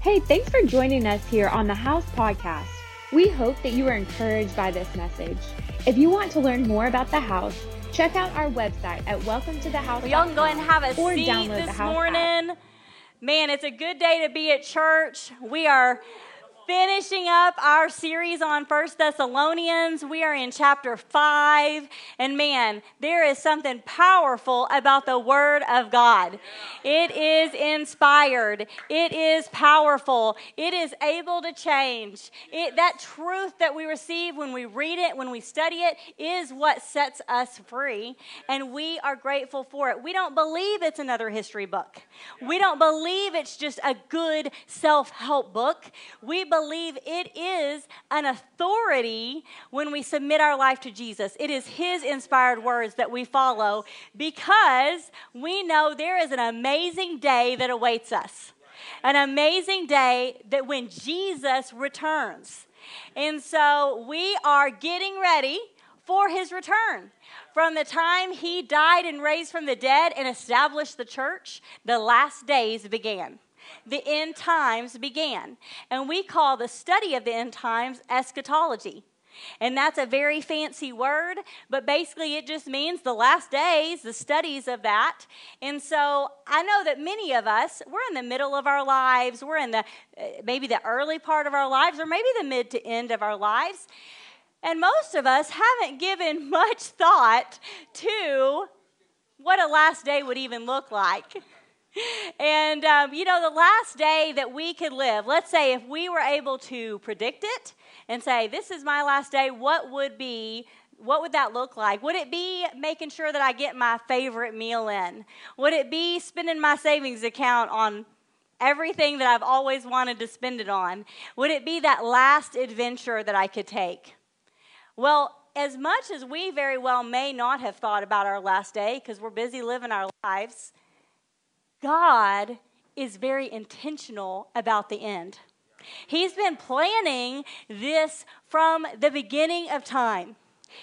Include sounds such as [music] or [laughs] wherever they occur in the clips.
Hey, thanks for joining us here on the House Podcast. We hope that you are encouraged by this message. If you want to learn more about the house, check out our website at welcome to the house. Well, y'all can go ahead and have a seat this morning. App. Man, it's a good day to be at church. We are finishing up our series on First Thessalonians. We are in chapter 5. And man, there is something powerful about the Word of God. It is inspired, it is powerful, it is able to change. It, that truth that we receive when we read it, when we study it, is what sets us free. And we are grateful for it. We don't believe it's another history book, we don't believe it's just a good self help book. We believe believe it is an authority when we submit our life to Jesus. It is His inspired words that we follow because we know there is an amazing day that awaits us. An amazing day that when Jesus returns. And so we are getting ready for his return. From the time he died and raised from the dead and established the church, the last days began the end times began. And we call the study of the end times eschatology. And that's a very fancy word, but basically it just means the last days, the studies of that. And so I know that many of us, we're in the middle of our lives, we're in the uh, maybe the early part of our lives, or maybe the mid to end of our lives. And most of us haven't given [laughs] much thought to what a last day would even look like and, um, you know, the last day that we could live, let's say if we were able to predict it and say, this is my last day, what would be what would that look like? Would it be making sure that I get my favorite meal in? Would it be spending my savings account on everything that I've always wanted to spend it on? Would it be that last adventure that I could take? Well, as much as we very well may not have thought about our last day because we're busy living our lives, God is very intentional about the end. He's been planning this from the beginning of time.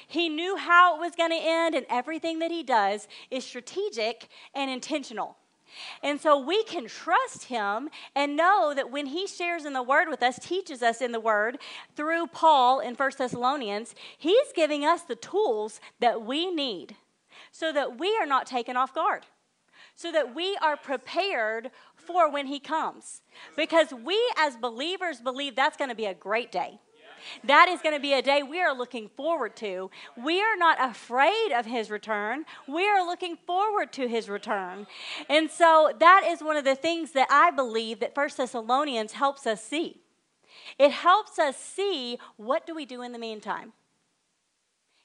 He knew how it was going to end, and everything that he does is strategic and intentional. And so we can trust him and know that when he shares in the word with us, teaches us in the word through Paul in 1 Thessalonians, he's giving us the tools that we need so that we are not taken off guard so that we are prepared for when He comes. Because we as believers believe that's going to be a great day. That is going to be a day we are looking forward to. We are not afraid of his return. We are looking forward to his return. And so that is one of the things that I believe that First Thessalonians helps us see. It helps us see what do we do in the meantime?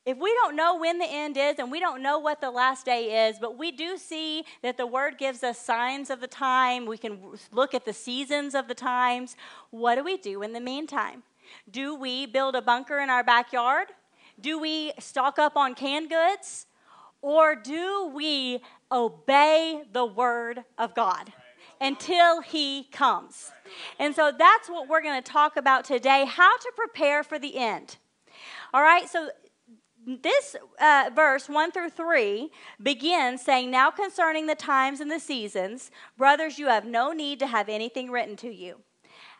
If we don't know when the end is and we don't know what the last day is, but we do see that the word gives us signs of the time, we can look at the seasons of the times, what do we do in the meantime? Do we build a bunker in our backyard? Do we stock up on canned goods? Or do we obey the word of God? until he comes. And so that's what we're going to talk about today how to prepare for the end. All right, so this uh, verse 1 through 3 begins saying, Now concerning the times and the seasons, brothers, you have no need to have anything written to you.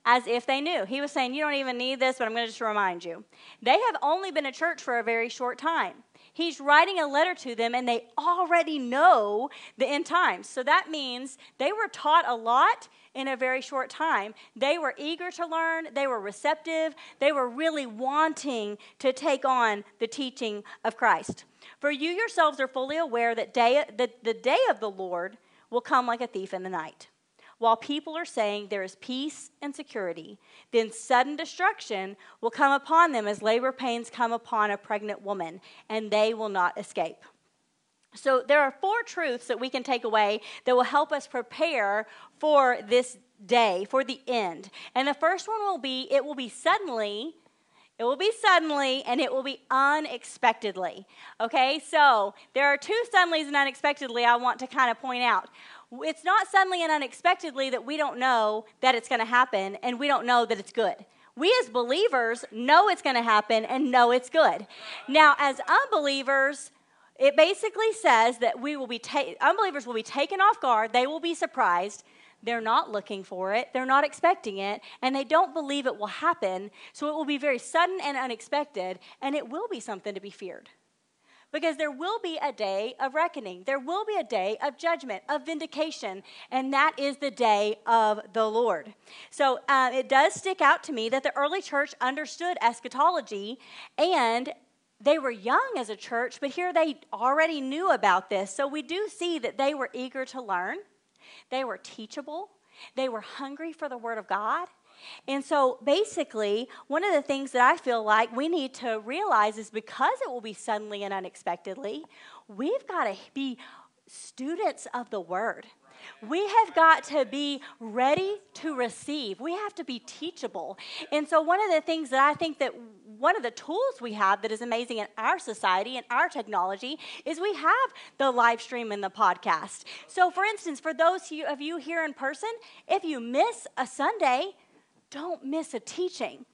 As if they knew. He was saying, You don't even need this, but I'm going to just remind you. They have only been a church for a very short time. He's writing a letter to them, and they already know the end times. So that means they were taught a lot in a very short time. They were eager to learn, they were receptive, they were really wanting to take on the teaching of Christ. For you yourselves are fully aware that, day, the day of the Lord will come like a thief in the night. While people are saying there is peace and security, then sudden destruction will come upon them as labor pains come upon a pregnant woman, and they will not escape. So, there are four truths that we can take away that will help us prepare for this day, for the end. And the first one will be it will be suddenly. It will be suddenly and it will be unexpectedly. Okay, so there are two suddenlies and unexpectedly I want to kind of point out. It's not suddenly and unexpectedly that we don't know that it's going to happen and we don't know that it's good. We as believers know it's going to happen and know it's good. Now, as unbelievers, it basically says that we will be ta- unbelievers will be taken off guard, they will be surprised, they're not looking for it, they're not expecting it, and they don't believe it will happen. So it will be very sudden and unexpected, and it will be something to be feared. Because there will be a day of reckoning. There will be a day of judgment, of vindication, and that is the day of the Lord. So uh, it does stick out to me that the early church understood eschatology and they were young as a church, but here they already knew about this. So we do see that they were eager to learn, they were teachable, they were hungry for the Word of God. And so basically, one of the things that I feel like we need to realize is because it will be suddenly and unexpectedly, we've got to be students of the Word. We have got to be ready to receive. We have to be teachable. And so one of the things that I think that one of the tools we have that is amazing in our society and our technology is we have the live stream and the podcast. So for instance, for those of you here in person, if you miss a Sunday, don't miss a teaching.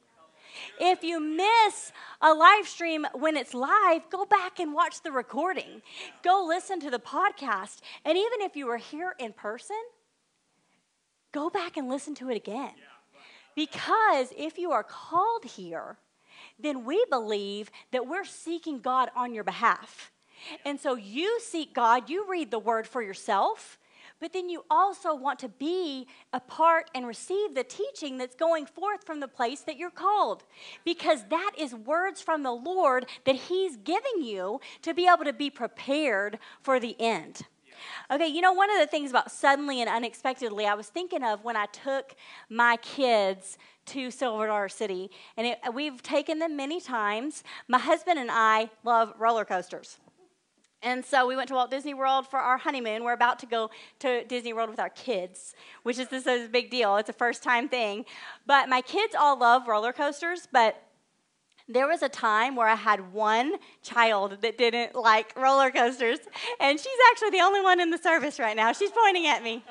If you miss a live stream when it's live, go back and watch the recording. Go listen to the podcast. And even if you are here in person, go back and listen to it again. Because if you are called here, then we believe that we're seeking God on your behalf. And so you seek God, you read the word for yourself, but then you also want to be a part and receive the teaching that's going forth from the place that you're called. Because that is words from the Lord that He's giving you to be able to be prepared for the end. Okay, you know, one of the things about suddenly and unexpectedly, I was thinking of when I took my kids to Silver Dollar City, and it, we've taken them many times. My husband and I love roller coasters. And so we went to Walt Disney World for our honeymoon. We're about to go to Disney World with our kids, which is this is a big deal. It's a first time thing. But my kids all love roller coasters, but there was a time where I had one child that didn't like roller coasters, and she's actually the only one in the service right now. She's pointing at me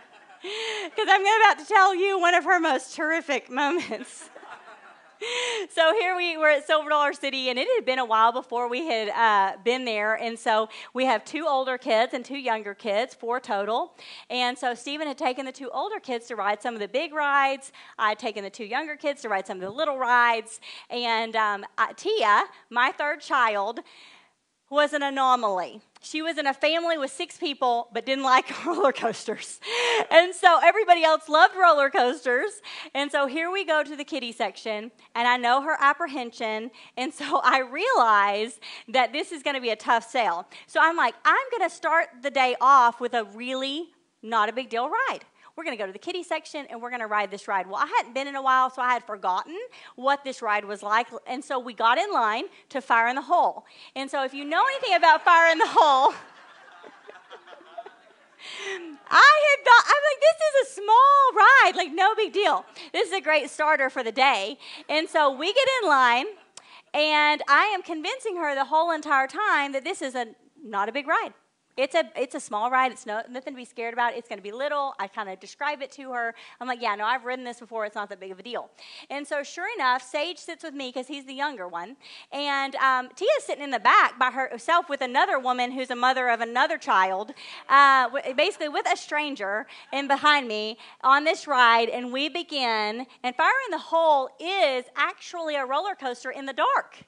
because I'm about to tell you one of her most terrific [laughs] moments. so here we were at Silver Dollar City, and it had been a while before we had uh, been there. And so we have two older kids and two younger kids, four total. And so Stephen had taken the two older kids to ride some of the big rides. I had taken the two younger kids to ride some of the little rides. And um, Tia, my third child, was an anomaly. She was in a family with six people, but didn't like [laughs] roller coasters. And so everybody else loved roller coasters. And so here we go to the kiddie section, and I know her apprehension. And so [laughs] I realize that this is going to be a tough sale. So I'm like, I'm going to start the day off with a really not a big deal ride we're going to go to the kiddie section and we're going to ride this ride. Well, I hadn't been in a while, so I had forgotten what this ride was like. And so we got in line to Fire in the Hole. And so if you know anything about Fire in the Hole, [laughs] I had thought, I'm like, this is a small ride, like, no big deal. This is a great starter for the day. And so we get in line, and I am convincing her the whole entire time that this is a not a big ride. It's a it's a small ride. It's no, nothing to be scared about. It's going to be little. I kind of describe it to her. I'm like, yeah, no, I've ridden this before. It's not that big of a deal. And so, sure enough, Sage sits with me because he's the younger one, and um, Tia's sitting in the back by herself with another woman who's a mother of another child, uh, basically with a stranger, and behind me on this ride. And we begin. And Fire in the Hole is actually a roller coaster in the dark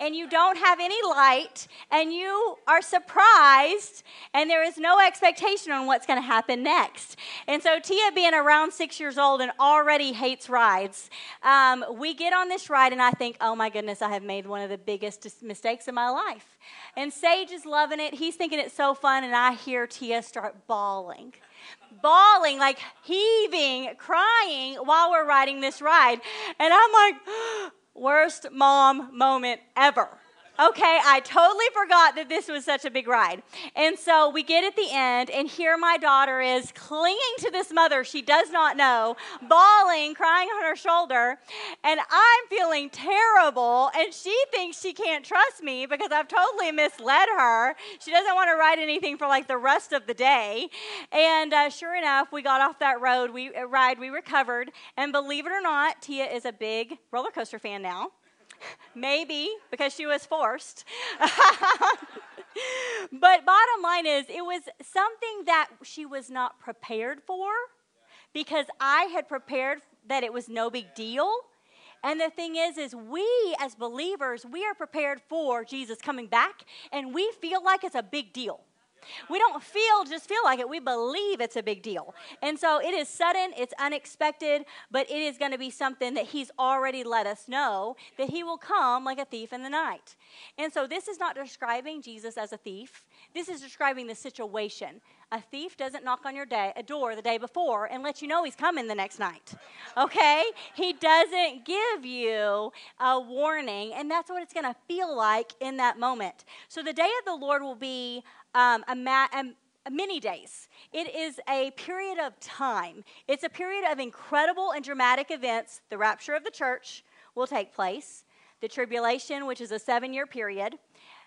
and you don't have any light and you are surprised and there is no expectation on what's going to happen next. And so, Tia, being around six years old and already hates rides, um, we get on this ride and I think, oh my goodness, I have made one of the biggest mistakes in my life. And Sage is loving it. He's thinking it's so fun, and I hear Tia start bawling bawling, like heaving, crying while we're riding this ride. And I'm like, worst mom moment ever. Okay, I totally forgot that this was such a big ride. And so we get at the end, and here my daughter is clinging to this mother she does not know, bawling, crying on her shoulder. And I'm feeling terrible, and she thinks she can't trust me because I've totally misled her. She doesn't want to ride anything for like the rest of the day. And uh, sure enough, we got off that road, we uh, ride, we recovered. And believe it or not, Tia is a big roller coaster fan now. Maybe because she was forced. [laughs] but bottom line is, it was something that she was not prepared for because I had prepared that it was no big deal. And the thing is, is we as believers, we are prepared for Jesus coming back, and we feel like it's a big deal. We don't feel just feel like it. We believe it's a big deal. And so it is sudden, it's unexpected, but it is going to be something that he's already let us know that he will come like a thief in the night. And so this is not describing Jesus as a thief. This is describing the situation. A thief doesn't knock on your day, a door the day before and let you know he's coming the next night. Okay? He doesn't give you a warning, and that's what it's going to feel like in that moment. So the day of the Lord will be um, a, ma- a many days. It is a period of time. It's a period of incredible and dramatic events. The rapture of the church will take place, the tribulation, which is a seven year period,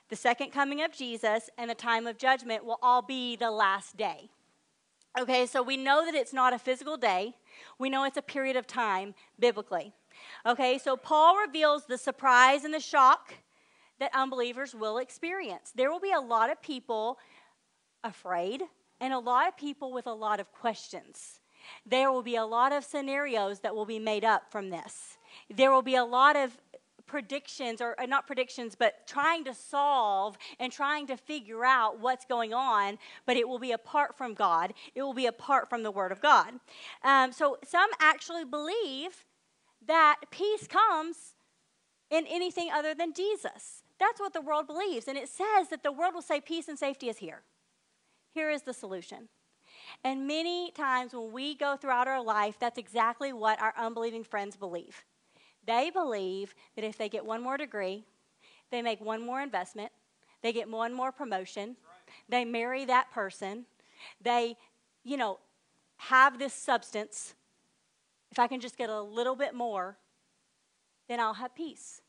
the second coming of Jesus, and the time of judgment will all be the last day. Okay, so we know that it's not a physical day. We know it's a period of time biblically. Okay, so Paul reveals the surprise and the shock that unbelievers will experience. There will be a lot of people afraid and a lot of people with a lot of questions. There will be a lot of scenarios that will be made up from this. There will be a lot of predictions, or uh, not predictions, but trying to solve and trying to figure out what's going on, but it will be apart from God. It will be apart from the Word of God. Um, so some actually believe that peace comes in anything other than Jesus. That's what the world believes. And it says that the world will say peace and safety is here. Here is the solution. And many times when we go throughout our life, that's exactly what our unbelieving friends believe. They believe that if they get one more degree, they make one more investment, they get one more promotion, they marry that person, they, you know, have this substance. If I can just get a little bit more, then I'll have peace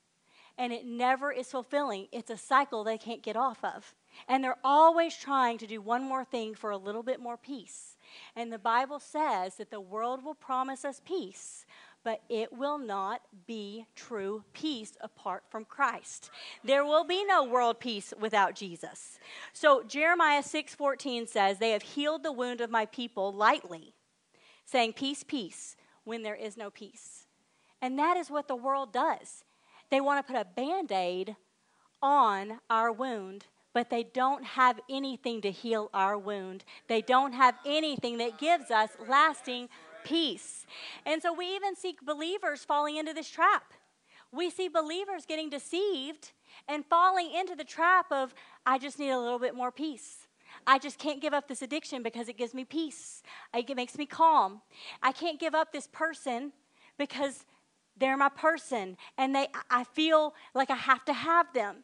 and it never is fulfilling. It's a cycle they can't get off of. And they're always trying to do one more thing for a little bit more peace. And the Bible says that the world will promise us peace, but it will not be true peace apart from Christ. There will be no world peace without Jesus. So Jeremiah 6:14 says, "They have healed the wound of my people lightly, saying peace, peace, when there is no peace." And that is what the world does. They want to put a band aid on our wound, but they don't have anything to heal our wound. They don't have anything that gives us lasting peace. And so we even see believers falling into this trap. We see believers getting deceived and falling into the trap of, I just need a little bit more peace. I just can't give up this addiction because it gives me peace. It makes me calm. I can't give up this person because they're my person, and they, I feel like I have to have them.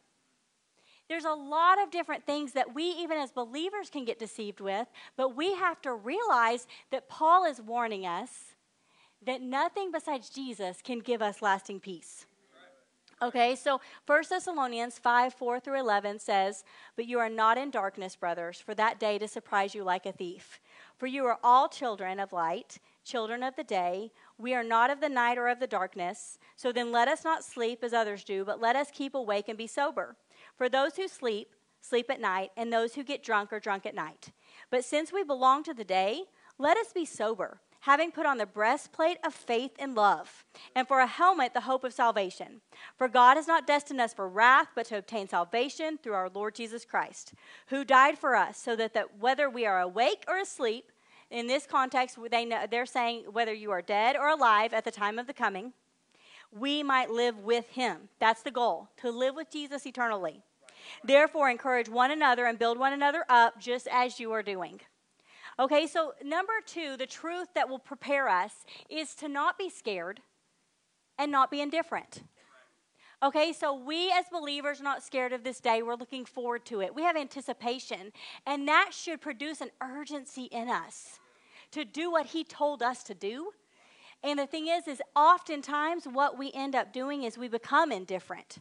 There's a lot of different things that we, even as believers, can get deceived with, but we have to realize that Paul is warning us that nothing besides Jesus can give us lasting peace. Okay, so 1 Thessalonians 5 4 through 11 says, But you are not in darkness, brothers, for that day to surprise you like a thief. For you are all children of light, children of the day. We are not of the night or of the darkness. So then let us not sleep as others do, but let us keep awake and be sober. For those who sleep, sleep at night, and those who get drunk are drunk at night. But since we belong to the day, let us be sober, having put on the breastplate of faith and love, and for a helmet, the hope of salvation. For God has not destined us for wrath, but to obtain salvation through our Lord Jesus Christ, who died for us, so that, that whether we are awake or asleep, in this context, they know, they're saying whether you are dead or alive at the time of the coming, we might live with him. That's the goal, to live with Jesus eternally. Therefore, encourage one another and build one another up just as you are doing. Okay, so number two, the truth that will prepare us is to not be scared and not be indifferent. Okay, so we as believers are not scared of this day. We're looking forward to it. We have anticipation, and that should produce an urgency in us to do what he told us to do. And the thing is, is oftentimes what we end up doing is we become indifferent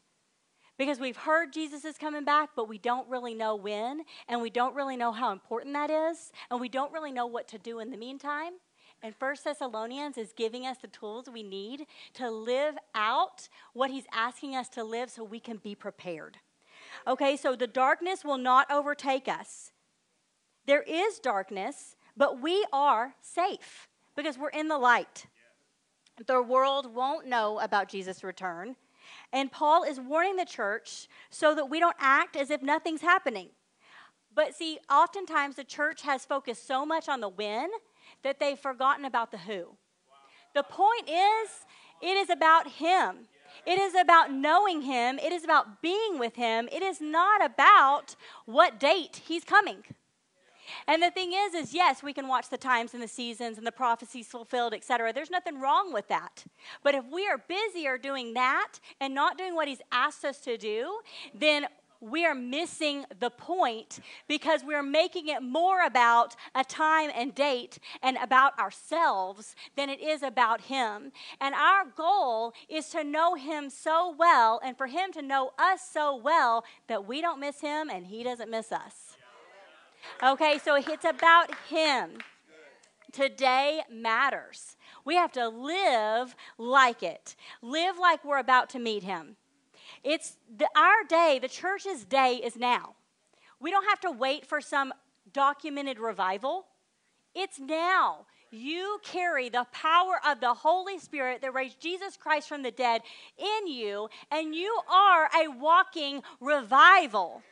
because we've heard Jesus is coming back, but we don't really know when, and we don't really know how important that is, and we don't really know what to do in the meantime. And First Thessalonians is giving us the tools we need to live out what he's asking us to live so we can be prepared. Okay, so the darkness will not overtake us. There is darkness, but we are safe because we're in the light. The world won't know about Jesus' return. And Paul is warning the church so that we don't act as if nothing's happening. But see, oftentimes the church has focused so much on the when that they've forgotten about the who. The point is, it is about Him. It is about knowing Him. It is about being with Him. It is not about what date He's coming. And the thing is, is yes, we can watch the times and the seasons and the prophecies fulfilled, etc. There's nothing wrong with that. But if we are busier doing that and not doing what He's asked us to do, then we are missing the point because we're making it more about a time and date and about ourselves than it is about Him. And our goal is to know Him so well and for Him to know us so well that we don't miss Him and He doesn't miss us. Okay, so it's about Him. Today matters. We have to live like it, live like we're about to meet Him. It's the, our day, the church's day is now. We don't have to wait for some documented revival. It's now. You carry the power of the Holy Spirit that raised Jesus Christ from the dead in you, and you are a walking revival.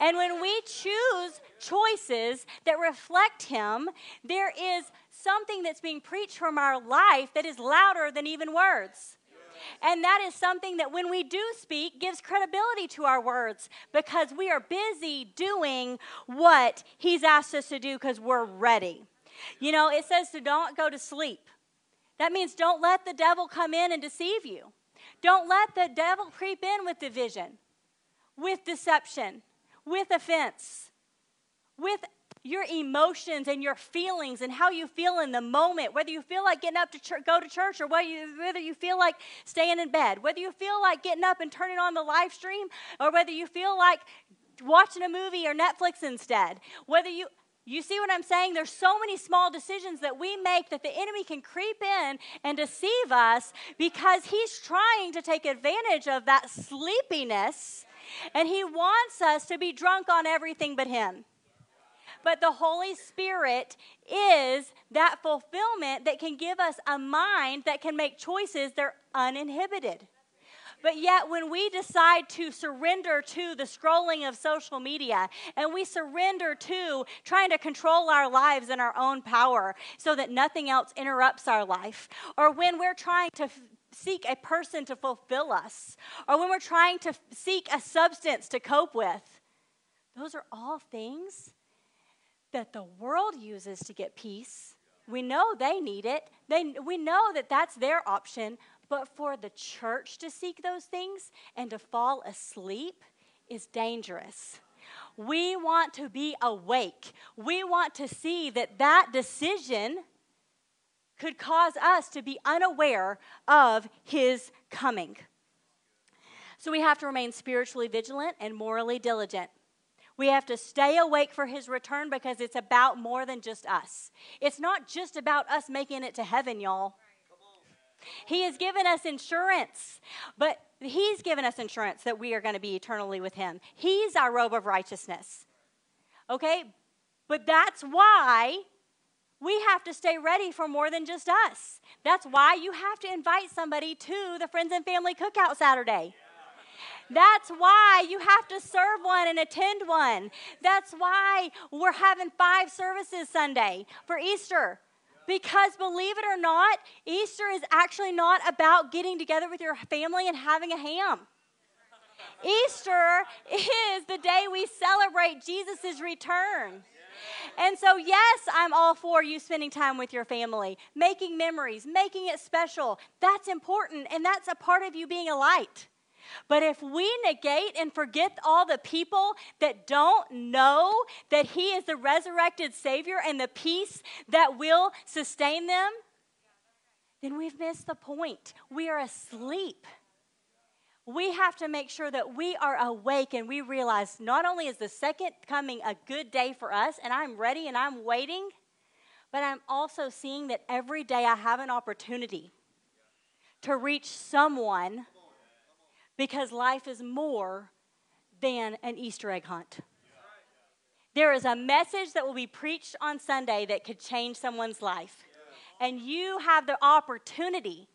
And when we choose choices that reflect Him, there is something that's being preached from our life that is louder than even words. And that is something that when we do speak gives credibility to our words because we are busy doing what He's asked us to do because we're ready. You know, it says to don't go to sleep. That means don't let the devil come in and deceive you. Don't let the devil creep in with division, with deception, with offense, with your emotions and your feelings and how you feel in the moment, whether you feel like getting up to church, go to church or whether you, whether you feel like staying in bed, whether you feel like getting up and turning on the live stream or whether you feel like watching a movie or Netflix instead, whether you you see what I'm saying? There's so many small decisions that we make that the enemy can creep in and deceive us because he's trying to take advantage of that sleepiness and he wants us to be drunk on everything but him. But the Holy Spirit is that fulfillment that can give us a mind that can make choices that are uninhibited. But yet, when we decide to surrender to the scrolling of social media and we surrender to trying to control our lives in our own power so that nothing else interrupts our life, or when we're trying to seek a person to fulfill us, or when we're trying to seek a substance to cope with, those are all things that the world uses to get peace. We know they need it. They, we know that that's their option. But for the church to seek those things and to fall asleep is dangerous. We want to be awake. We want to see that that decision could cause us to be unaware of his coming. So we have to remain spiritually vigilant and morally diligent. We have to stay awake for his return because it's about more than just us. It's not just about us making it to heaven, y'all. He has given us insurance, but He's given us insurance that we are going to be eternally with Him. He's our robe of righteousness. Okay? But that's why we have to stay ready for more than just us. That's why you have to invite somebody to the Friends and Family Cookout Saturday. That's why you have to serve one and attend one. That's why we're having five services Sunday for Easter. Because believe it or not, Easter is actually not about getting together with your family and having a ham. Easter is the day we celebrate Jesus' return. And so, yes, I'm all for you spending time with your family, making memories, making it special. That's important, and that's a part of you being a light. But if we negate and forget all the people that don't know that He is the resurrected Savior and the peace that will sustain them, then we've missed the point. We are asleep. We have to make sure that we are awake and we realize not only is the second coming a good day for us, and I'm ready and I'm waiting, but I'm also seeing that every day I have an opportunity to reach someone because life is more than an Easter egg hunt. There is a message that will be preached on Sunday that could change someone's life. And you have the opportunity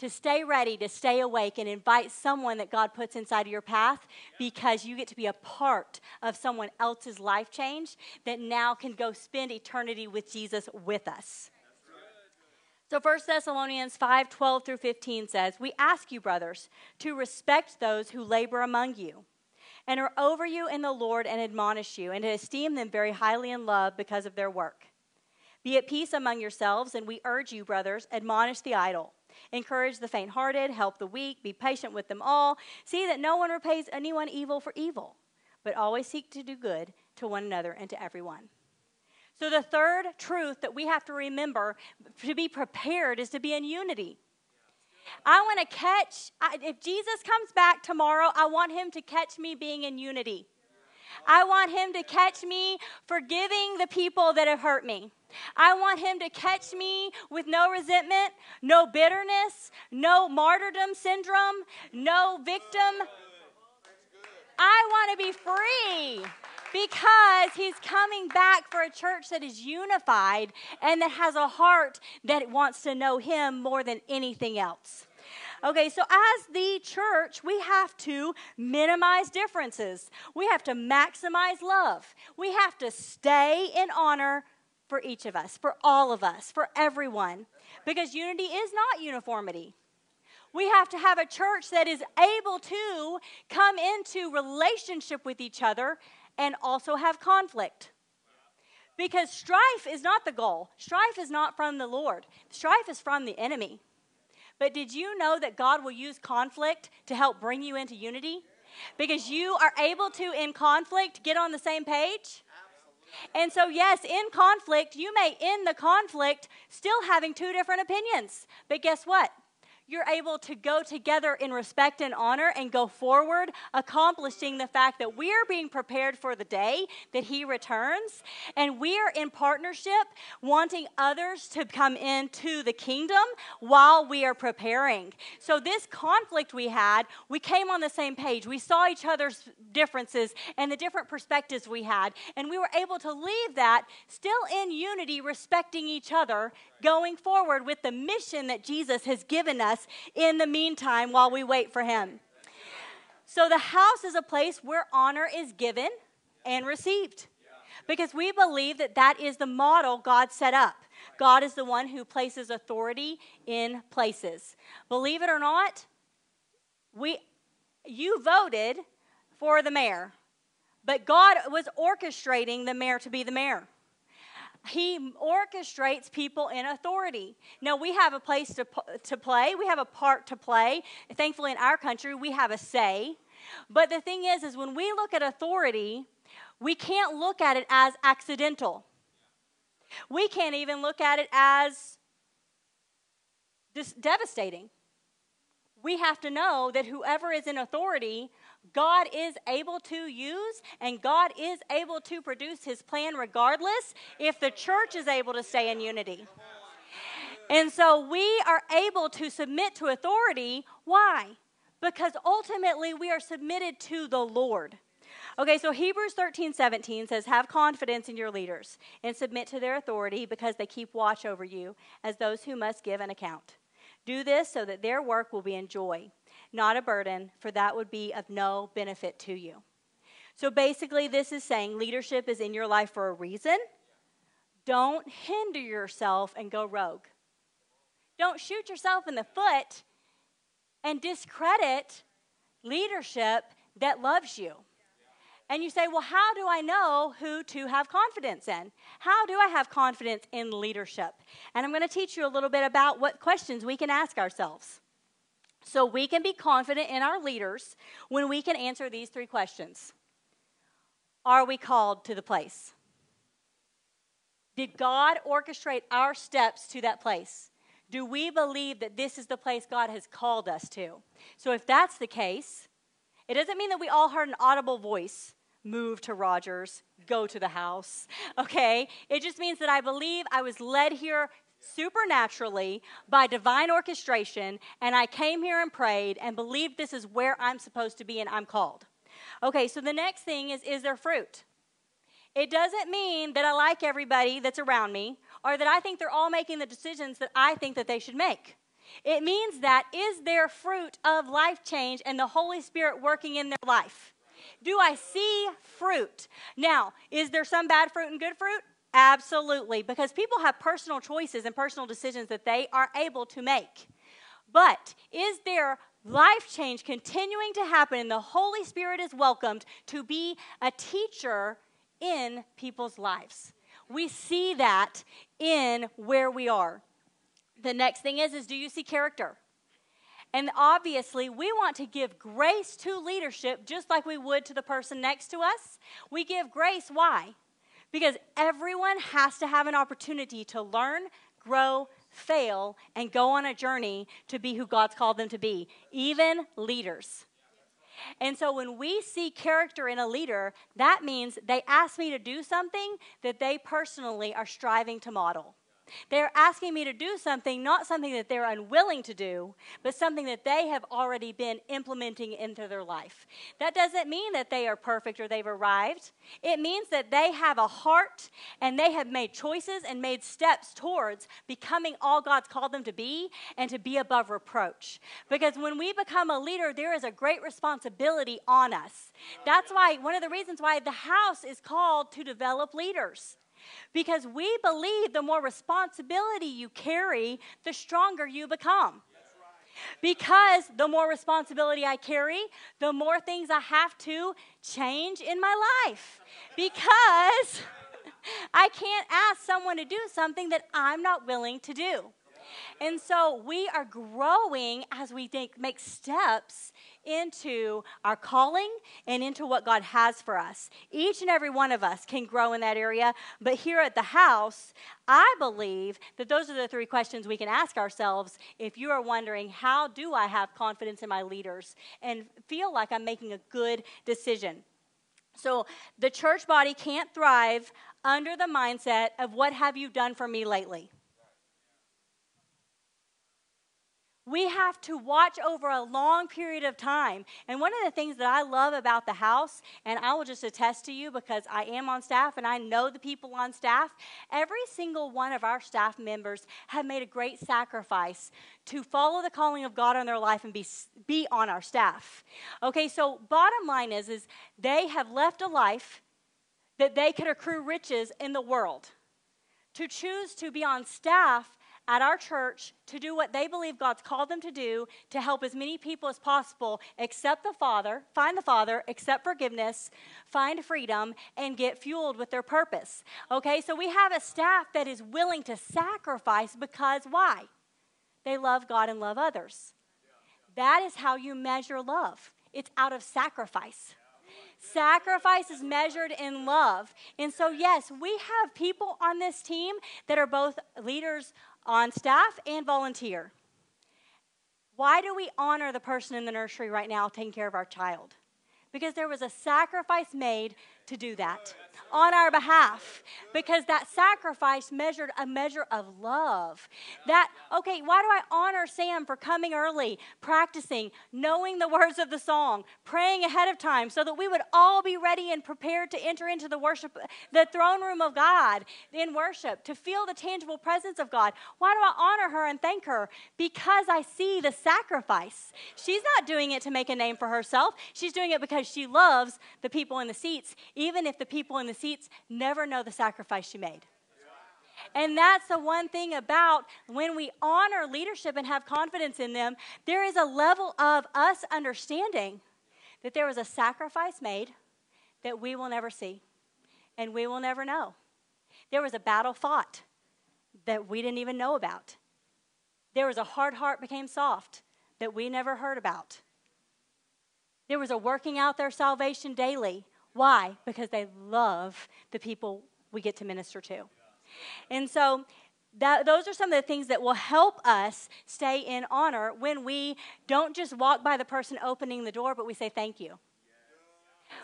to stay ready, to stay awake, and invite someone that God puts inside of your path because you get to be a part of someone else's life change that now can go spend eternity with Jesus with us. So 1 Thessalonians 5 12 through 15 says, We ask you, brothers, to respect those who labor among you and are over you in the Lord and admonish you, and to esteem them very highly in love because of their work. Be at peace among yourselves, and we urge you, brothers, admonish the idle Encourage the faint hearted, help the weak, be patient with them all. See that no one repays anyone evil for evil, but always seek to do good to one another and to everyone. So, the third truth that we have to remember to be prepared is to be in unity. I want to catch, if Jesus comes back tomorrow, I want him to catch me being in unity. I want him to catch me forgiving the people that have hurt me. I want him to catch me with no resentment, no bitterness, no martyrdom syndrome, no victim. I want to be free because he's coming back for a church that is unified and that has a heart that wants to know him more than anything else. Okay, so as the church, we have to minimize differences. We have to maximize love. We have to stay in honor for each of us, for all of us, for everyone. Because unity is not uniformity. We have to have a church that is able to come into relationship with each other and also have conflict. Because strife is not the goal. Strife is not from the Lord. Strife is from the enemy. But did you know that God will use conflict to help bring you into unity? Because you are able to, in conflict, get on the same page. And so, yes, in conflict, you may end the conflict still having two different opinions. But guess what? You're able to go together in respect and honor and go forward, accomplishing the fact that we are being prepared for the day that He returns. And we are in partnership, wanting others to come into the kingdom while we are preparing. So, this conflict we had, we came on the same page. We saw each other's differences and the different perspectives we had. And we were able to leave that still in unity, respecting each other, going forward with the mission that Jesus has given us in the meantime while we wait for Him. So the house is a place where honor is given and received because we believe that that is the model God set up. God is the one who places authority in places. Believe it or not, we you voted for the mayor, but God was orchestrating the mayor to be the mayor. He orchestrates people in authority. Now, we have a place to, to play, we have a part to play. Thankfully, in our country, we have a say. But the thing is, is when we look at authority, we can't look at it as accidental. We can't even look at it as just devastating. We have to know that whoever is in authority God is able to use and God is able to produce his plan regardless if the church is able to stay in unity. And so we are able to submit to authority. Why? Because ultimately we are submitted to the Lord. Okay, so Hebrews 13, 17 says, Have confidence in your leaders and submit to their authority because they keep watch over you as those who must give an account. Do this so that their work will be in joy not a burden, for that would be of no benefit to you. So basically, this is saying leadership is in your life for a reason. Don't hinder yourself and go rogue. Don't shoot yourself in the foot and discredit leadership that loves you. And you say, well, how do I know who to have confidence in? How do I have confidence in leadership? And I'm going to teach you a little bit about what questions we can ask ourselves. So we can be confident in our leaders when we can answer these three questions Are we called to the place? Did God orchestrate our steps to that place? Do we believe that this is the place God has called us to? So if that's the case, it doesn't mean that we all heard an audible voice move to Rogers, go to the house, [laughs] okay? It just means that I believe I was led here supernaturally by divine orchestration, and I came here and prayed and believed this is where I'm supposed to be and I'm called. Okay, so the next thing is is there fruit? It doesn't mean that I like everybody that's around me or that I think they're all making the decisions that I think that they should make. It means that is there fruit of life change and the Holy Spirit working in their life? Do I see fruit? Now, is there some bad fruit and good fruit? Absolutely, because people have personal choices and personal decisions that they are able to make. But is there life change continuing to happen and the Holy Spirit is welcomed to be a teacher in people's lives? We see that in where we are. The next thing is is do you see character? And obviously, we want to give grace to leadership just like we would to the person next to us. We give grace why? Because everyone has to have an opportunity to learn, grow, fail, and go on a journey to be who God's called them to be, even leaders. And so when we see character in a leader, that means they ask me to do something that they personally are striving to model. They're asking me to do something, not something that they're unwilling to do, but something that they have already been implementing into their life. That doesn't mean that they are perfect or they've arrived. It means that they have a heart and they have made choices and made steps towards becoming all God's called them to be and to be above reproach. Because when we become a leader, there is a great responsibility on us. That's why one of the reasons why the house is called to develop leaders. Because we believe the more responsibility you carry, the stronger you become. Because the more responsibility I carry, the more things I have to change in my life. Because I can't ask someone to do something that I'm not willing to do. And so we are growing as we make steps into our calling and into what God has for us. Each and every one of us can grow in that area, but here at the house, I believe that those are the three questions we can ask ourselves if you are wondering, how do I have confidence in my leaders and feel like I'm making a good decision? So the church body can't thrive under the mindset of what have you done for me lately? We have to watch over a long period of time. And one of the things that I love about the house, and I will just attest to you because I am on staff and I know the people on staff, every single one of our staff members have made a great sacrifice to follow the calling of God on their life and be, be on our staff. Okay, so bottom line is, is they have left a life that they could accrue riches in the world. To choose to be on staff at our church to do what they believe God's called them to do to help as many people as possible accept the Father, find the Father, accept forgiveness, find freedom, and get fueled with their purpose. Okay, so we have a staff that is willing to sacrifice because why? They love God and love others. That is how you measure love. It's out of sacrifice. Sacrifice is measured in love. And so, yes, we have people on this team that are both leaders on staff and volunteer. Why do we honor the person in the nursery right now taking care of our child? Because there was a sacrifice made to do that on our behalf because that sacrifice measured a measure of love. That, okay, why do I honor Sam for coming early, practicing, knowing the words of the song, praying ahead of time so that we would all be ready and prepared to enter into the worship, the throne room of God in worship, to feel the tangible presence of God? Why do I honor her and thank her? Because I see the sacrifice. She's not doing it to make a name for herself, she's doing it because she loves the people in the seats even if the people in the seats never know the sacrifice she made. And that's the one thing about when we honor leadership and have confidence in them, there is a level of us understanding that there was a sacrifice made that we will never see and we will never know. There was a battle fought that we didn't even know about. There was a hard heart became soft that we never heard about. There was a working out their salvation daily why? Because they love the people we get to minister to. And so that, those are some of the things that will help us stay in honor when we don't just walk by the person opening the door, but we say thank you.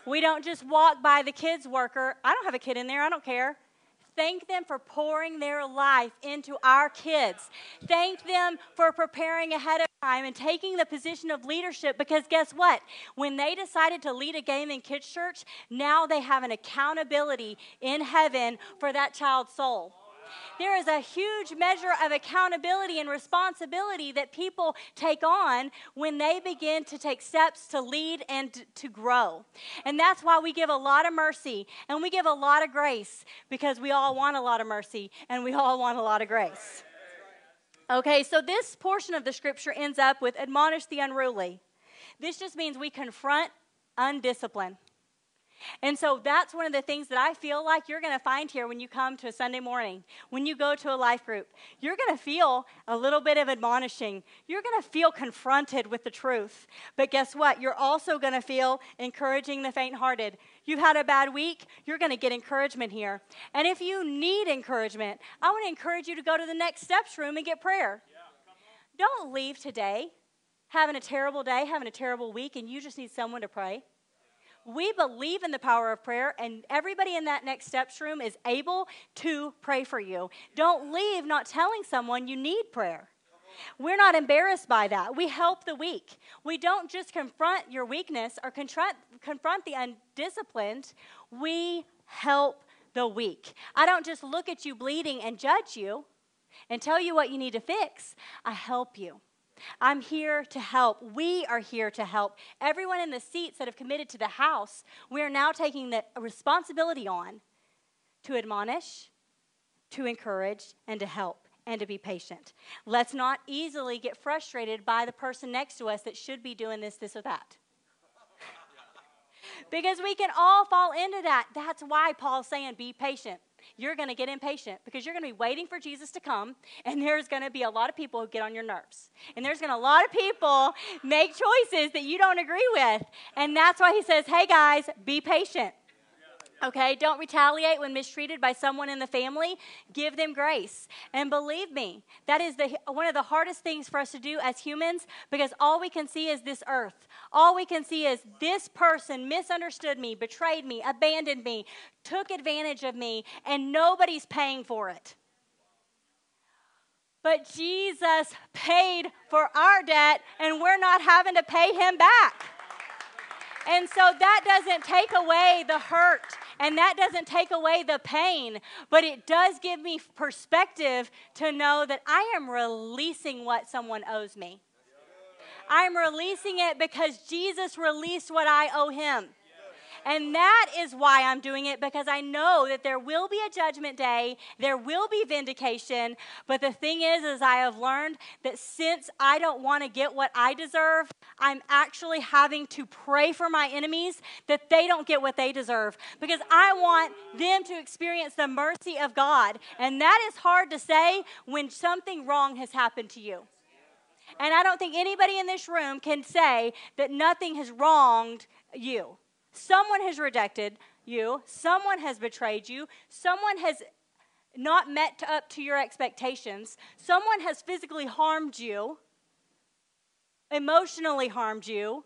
We don't just walk by the kids worker. I don't have a kid in there. I don't care. Thank them for pouring their life into our kids. Thank them for preparing ahead of time and taking the position of leadership because guess what? When they decided to lead a game in kids' church, now they have an accountability in heaven for that child's soul. There is a huge measure of accountability and responsibility that people take on when they begin to take steps to lead and to grow. And that's why we give a lot of mercy and we give a lot of grace because we all want a lot of mercy and we all want a lot of grace. Okay, so this portion of the scripture ends up with admonish the unruly. This just means we confront undisciplined. And so that's one of the things that I feel like you're going to find here when you come to a Sunday morning, when you go to a life group. You're going to feel a little bit of admonishing. You're going to feel confronted with the truth. But guess what? You're also going to feel encouraging the faint hearted. You've had a bad week, you're going to get encouragement here. And if you need encouragement, I want to encourage you to go to the next steps room and get prayer. Yeah, Don't leave today having a terrible day, having a terrible week, and you just need someone to pray. We believe in the power of prayer, and everybody in that next steps room is able to pray for you. Don't leave not telling someone you need prayer. We're not embarrassed by that. We help the weak. We don't just confront your weakness or confront, confront the undisciplined, we help the weak. I don't just look at you bleeding and judge you and tell you what you need to fix, I help you. I'm here to help. We are here to help. Everyone in the seats that have committed to the house, we are now taking the responsibility on to admonish, to encourage, and to help, and to be patient. Let's not easily get frustrated by the person next to us that should be doing this, this, or that. [laughs] because we can all fall into that. That's why Paul's saying, be patient you're going to get impatient because you're going to be waiting for Jesus to come, and there's going to be a lot of people who get on your nerves. And there's going to a lot of people make choices that you don't agree with. And that's why he says, hey guys, be patient. Okay, don't retaliate when mistreated by someone in the family. Give them grace. And believe me, that is the, one of the hardest things for us to do as humans because all we can see is this earth. All we can see is this person misunderstood me, betrayed me, abandoned me, took advantage of me, and nobody's paying for it. But Jesus paid for our debt, and we're not having to pay him back. And so that doesn't take away the hurt and that doesn't take away the pain, but it does give me perspective to know that I am releasing what someone owes me. I'm releasing it because Jesus released what I owe him. And that is why I'm doing it because I know that there will be a judgment day, there will be vindication. But the thing is, is I have learned that since I don't want to get what I deserve, I'm actually having to pray for my enemies that they don't get what they deserve because I want them to experience the mercy of God. And that is hard to say when something wrong has happened to you. And I don't think anybody in this room can say that nothing has wronged you. Someone has rejected you, someone has betrayed you, someone has not met up to your expectations, someone has physically harmed you, emotionally harmed you,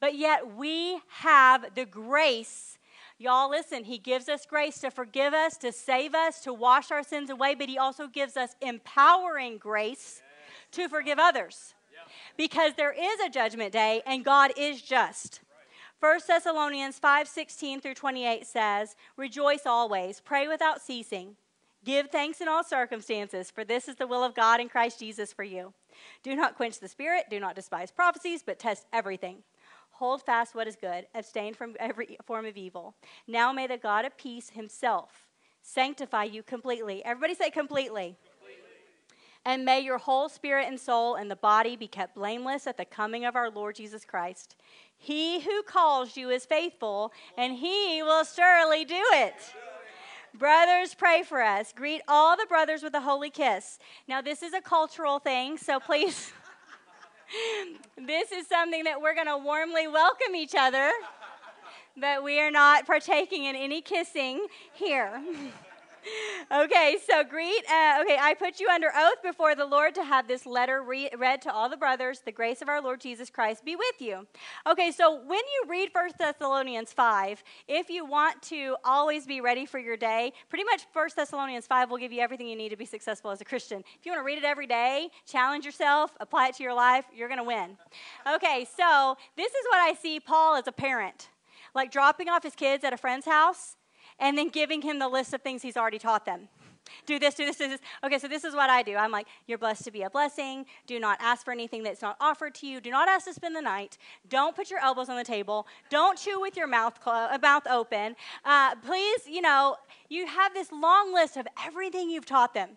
but yet we have the grace. Y'all, listen, He gives us grace to forgive us, to save us, to wash our sins away, but He also gives us empowering grace to forgive others. Because there is a judgment day and God is just. 1 Thessalonians 5 16 through 28 says, Rejoice always, pray without ceasing, give thanks in all circumstances, for this is the will of God in Christ Jesus for you. Do not quench the spirit, do not despise prophecies, but test everything. Hold fast what is good, abstain from every form of evil. Now may the God of peace himself sanctify you completely. Everybody say completely. And may your whole spirit and soul and the body be kept blameless at the coming of our Lord Jesus Christ. He who calls you is faithful, and he will surely do it. Brothers, pray for us. Greet all the brothers with a holy kiss. Now, this is a cultural thing, so please, [laughs] this is something that we're going to warmly welcome each other, but we are not partaking in any kissing here. [laughs] okay, so greet. Uh, okay, I put you under oath before the Lord to have this letter re- read to all the brothers. The grace of our Lord Jesus Christ be with you. Okay, so when you read First Thessalonians 5, if you want to always be ready for your day, pretty much First Thessalonians 5 will give you everything you need to be successful as a Christian. If you want to read it every day, challenge yourself, apply it to your life, you're going to win. Okay, so this is what I see Paul as a parent. Like dropping off his kids at a friend's house and then giving him the list of things he's already taught them. do this, do this, do this. Okay, so this is what I do. I'm like, you're blessed to be a blessing. Do not ask for anything that's not offered to you. Do not ask to spend the night. Don't put your elbows on the table. Don't chew with your mouth, clo- uh, mouth open. Uh, please, you know, you have this long list of everything you've taught them.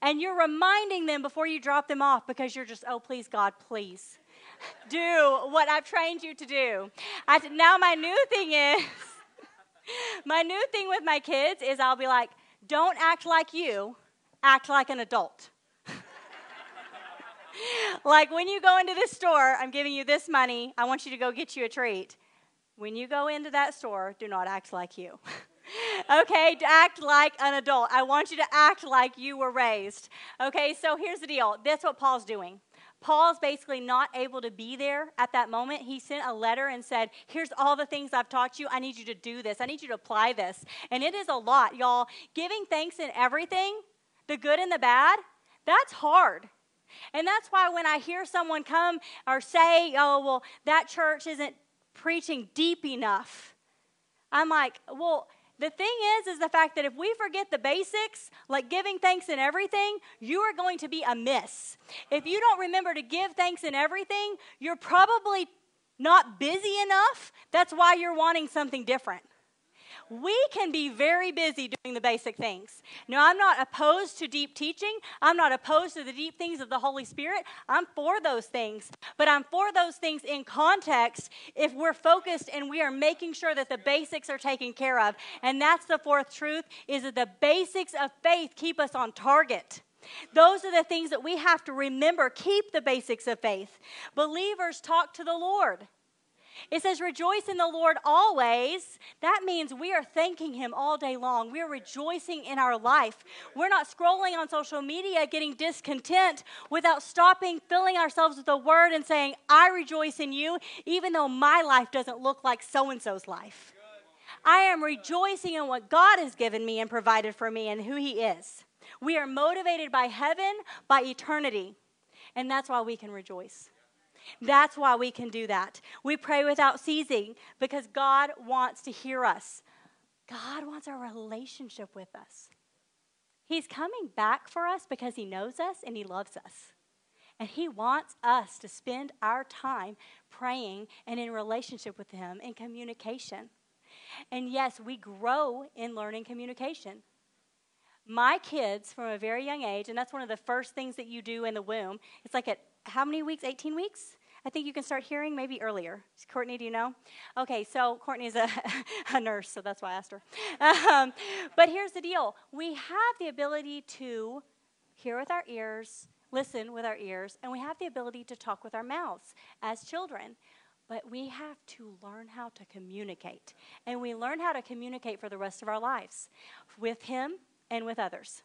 And you're reminding them before you drop them off because you're just, oh, please, God, please [laughs] do what I've trained you to do. I, now, my new thing is, [laughs] [laughs] my new thing with my kids is I'll be like, don't act like you, act like an adult. [laughs] like when you go into this store, I'm giving you this money, I want you to go get you a treat. When you go into that store, do not act like you. [laughs] okay, act like an adult. I want you to act like you were raised. Okay, so here's the deal. That's what Paul's doing. Paul's basically not able to be there at that moment. He sent a letter and said, Here's all the things I've taught you. I need you to do this. I need you to apply this. And it is a lot, y'all. Giving thanks in everything, the good and the bad, that's hard. And that's why when I hear someone come or say, Oh, well, that church isn't preaching deep enough, I'm like, Well, the thing is, is the fact that if we forget the basics, like giving thanks in everything, you are going to be amiss. If you don't remember to give thanks in everything, you're probably not busy enough. That's why you're wanting something different we can be very busy doing the basic things. Now, I'm not opposed to deep teaching. I'm not opposed to the deep things of the Holy Spirit. I'm for those things. But I'm for those things in context if we're focused and we are making sure that the basics are taken care of. And that's the fourth truth is that the basics of faith keep us on target. Those are the things that we have to remember. Keep the basics of faith. Believers talk to the Lord. It says, Rejoice in the Lord always. That means we are thanking Him all day long. We are rejoicing in our life. We're not scrolling on social media getting discontent without stopping, filling ourselves with the Word, and saying, I rejoice in you, even though my life doesn't look like so and so's life. I am rejoicing in what God has given me and provided for me and who He is. We are motivated by heaven, by eternity, and that's why we can rejoice. That's why we can do that. We pray without ceasing because God wants to hear us. God wants a relationship with us. He's coming back for us because He knows us and He loves us. And He wants us to spend our time praying and in relationship with Him in communication. And yes, we grow in learning communication. My kids, from a very young age, and that's one of the first things that you do in the womb, it's like at how many weeks? 18 weeks? I think you can start hearing maybe earlier. Courtney, do you know? Okay, so Courtney is a, [laughs] a nurse, so that's why I asked her. Um, but here's the deal we have the ability to hear with our ears, listen with our ears, and we have the ability to talk with our mouths as children. But we have to learn how to communicate. And we learn how to communicate for the rest of our lives with Him and with others.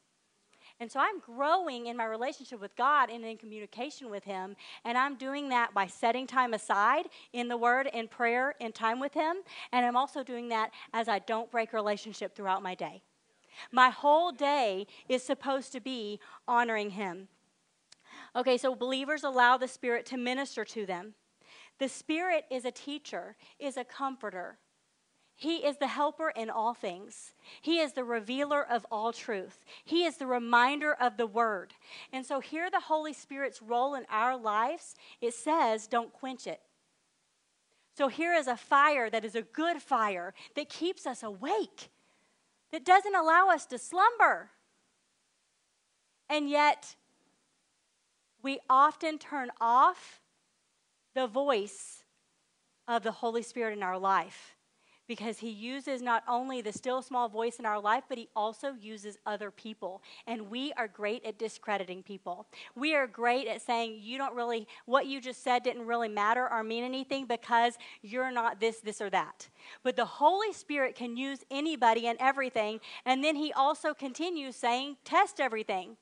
And so I'm growing in my relationship with God and in communication with Him. And I'm doing that by setting time aside in the Word, in prayer, in time with Him. And I'm also doing that as I don't break relationship throughout my day. My whole day is supposed to be honoring Him. Okay, so believers allow the Spirit to minister to them. The Spirit is a teacher, is a comforter. He is the helper in all things. He is the revealer of all truth. He is the reminder of the word. And so, here, the Holy Spirit's role in our lives, it says, don't quench it. So, here is a fire that is a good fire that keeps us awake, that doesn't allow us to slumber. And yet, we often turn off the voice of the Holy Spirit in our life because he uses not only the still small voice in our life, but he also uses other people. And we are great at discrediting people. We are great at saying, you don't really, what you just said didn't really matter or mean anything because you're not this, this, or that. But the Holy Spirit can use anybody and everything. And then he also continues saying, test everything.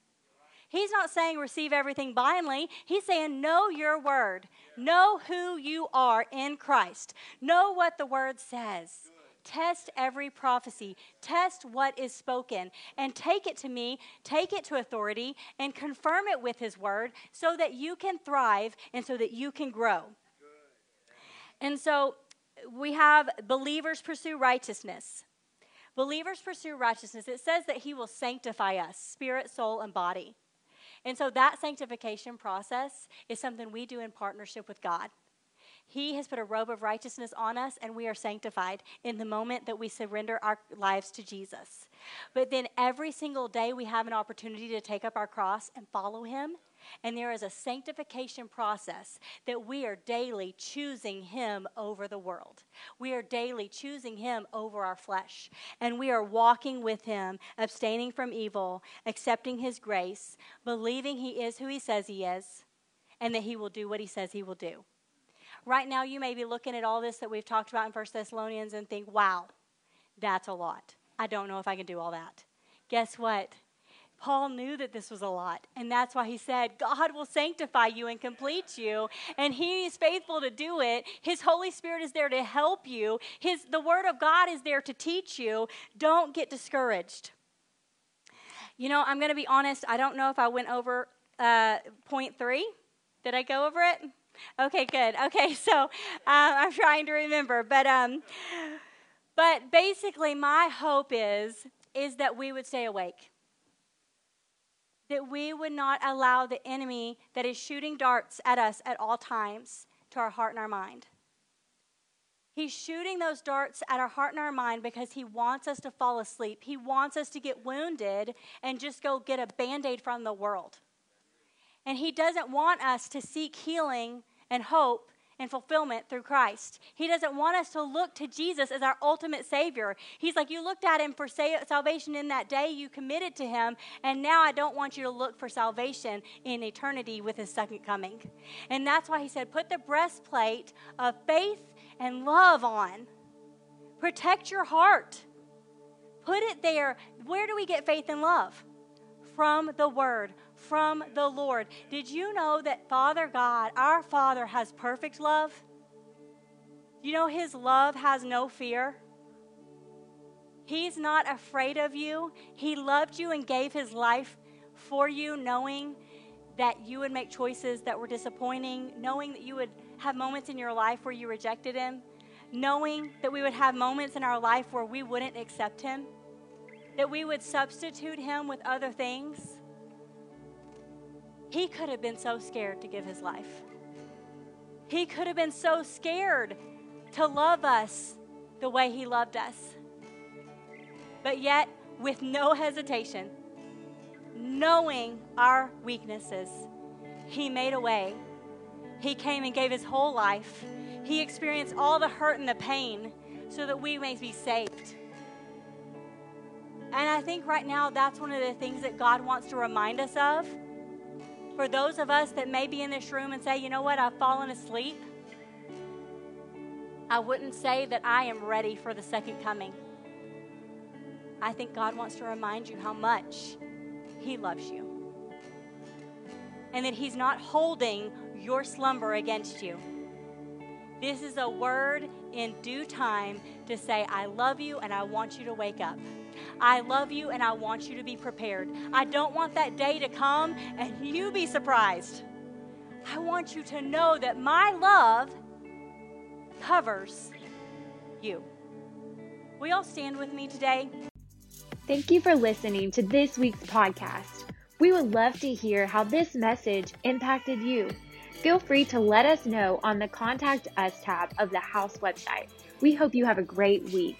He's not saying receive everything blindly. He's saying know your word. Know who you are in Christ. Know what the word says. Test every prophecy. Test what is spoken. And take it to me, take it to authority, and confirm it with his word so that you can thrive and so that you can grow. And so we have believers pursue righteousness. believers pursue righteousness, it says that He will sanctify us, spirit, soul, and body. And so that sanctification process is something we do in partnership with God. He has put a robe of righteousness on us, and we are sanctified in the moment that we surrender our lives to Jesus. But then every single day, we have an opportunity to take up our cross and follow Him. And there is a sanctification process that we are daily choosing Him over the world. We are daily choosing Him over our flesh. And we are walking with Him, abstaining from evil, accepting His grace, believing He is who He says He is, and that He will do what He says He will do. Right now, you may be looking at all this that we've talked about in 1 Thessalonians and think, wow, that's a lot. I don't know if I can do all that. Guess what? Paul knew that this was a lot, and that's why he said, God will sanctify you and complete you, and he is faithful to do it. His Holy Spirit is there to help you. His the word of God is there to teach you. Don't get discouraged. You know, I'm going to be honest, I don't know if I went over uh, point 3. Did I go over it? Okay, good. Okay, so um, I'm trying to remember, but um, but basically, my hope is is that we would stay awake that we would not allow the enemy that is shooting darts at us at all times to our heart and our mind. He's shooting those darts at our heart and our mind because he wants us to fall asleep. He wants us to get wounded and just go get a band aid from the world. And he doesn't want us to seek healing and hope and fulfillment through Christ. He doesn't want us to look to Jesus as our ultimate Savior. He's like, You looked at Him for salvation in that day, you committed to Him, and now I don't want you to look for salvation in eternity with His second coming. And that's why He said, Put the breastplate of faith and love on. Protect your heart. Put it there. Where do we get faith and love? From the Word from the Lord. Did you know that Father God, our Father, has perfect love? You know, His love has no fear. He's not afraid of you. He loved you and gave His life for you, knowing that you would make choices that were disappointing, knowing that you would have moments in your life where you rejected Him, knowing that we would have moments in our life where we wouldn't accept Him, that we would substitute Him with other things. He could have been so scared to give his life. He could have been so scared to love us the way he loved us. But yet, with no hesitation, knowing our weaknesses, he made a way. He came and gave his whole life. He experienced all the hurt and the pain so that we may be saved. And I think right now that's one of the things that God wants to remind us of for those of us that may be in this room and say, you know what, I've fallen asleep, I wouldn't say that I am ready for the second coming. I think God wants to remind you how much He loves you and that He's not holding your slumber against you. This is a word in due time to say, I love you and I want you to wake up. I love you and I want you to be prepared. I don't want that day to come and you be surprised. I want you to know that my love covers you. Will you all stand with me today? Thank you for listening to this week's podcast. We would love to hear how this message impacted you. Feel free to let us know on the Contact Us tab of the House website. We hope you have a great week.